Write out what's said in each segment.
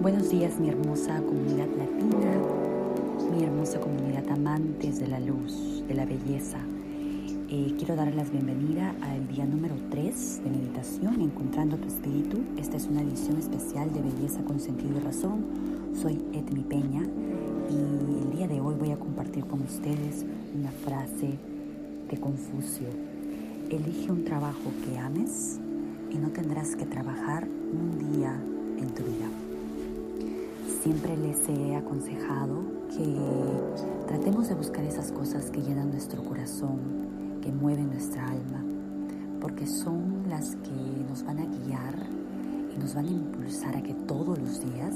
Buenos días mi hermosa comunidad latina, mi hermosa comunidad amantes de la luz, de la belleza. Eh, quiero dar la bienvenida al día número 3 de meditación, Encontrando tu Espíritu. Esta es una edición especial de Belleza con Sentido y Razón. Soy Edmi Peña y el día de hoy voy a compartir con ustedes una frase de Confucio. Elige un trabajo que ames y no tendrás que trabajar un día. Siempre les he aconsejado que tratemos de buscar esas cosas que llenan nuestro corazón, que mueven nuestra alma, porque son las que nos van a guiar y nos van a impulsar a que todos los días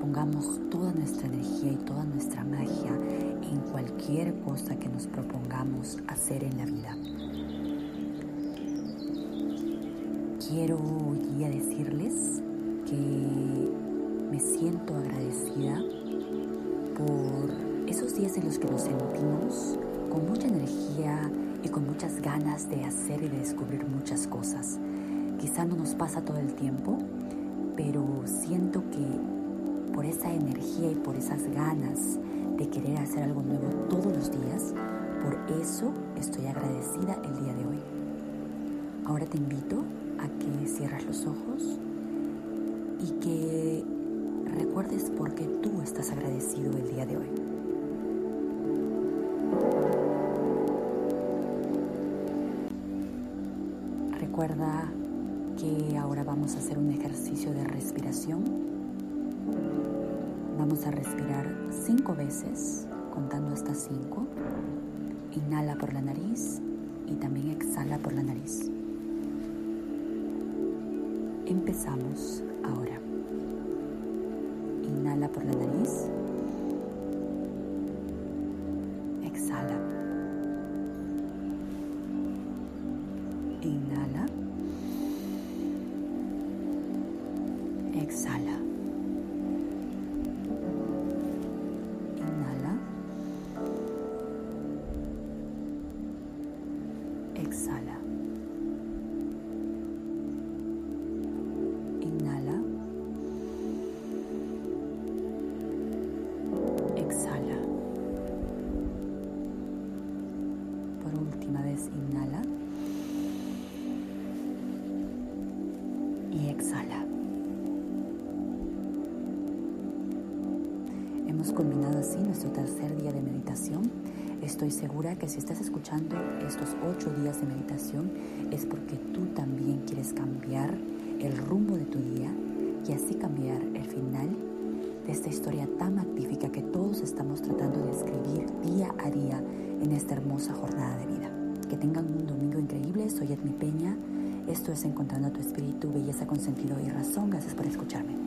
pongamos toda nuestra energía y toda nuestra magia en cualquier cosa que nos propongamos hacer en la vida. Quiero hoy día decirles que me siento agradecida por esos días en los que nos sentimos con mucha energía y con muchas ganas de hacer y de descubrir muchas cosas. Quizá no nos pasa todo el tiempo, pero siento que por esa energía y por esas ganas de querer hacer algo nuevo todos los días, por eso estoy agradecida el día de hoy. Ahora te invito a que cierres los ojos y que recuerdes por qué tú estás agradecido el día de hoy. Recuerda que ahora vamos a hacer un ejercicio de respiración. Vamos a respirar cinco veces, contando hasta cinco. Inhala por la nariz y también exhala por la nariz. Empezamos ahora. Por la nariz. Exhala. Inhala. Exhala. Inhala. Exhala. Culminado así nuestro tercer día de meditación. Estoy segura que si estás escuchando estos ocho días de meditación es porque tú también quieres cambiar el rumbo de tu día y así cambiar el final de esta historia tan magnífica que todos estamos tratando de escribir día a día en esta hermosa jornada de vida. Que tengan un domingo increíble. Soy Edmi Peña. Esto es Encontrando tu Espíritu, Belleza con Sentido y Razón. Gracias por escucharme.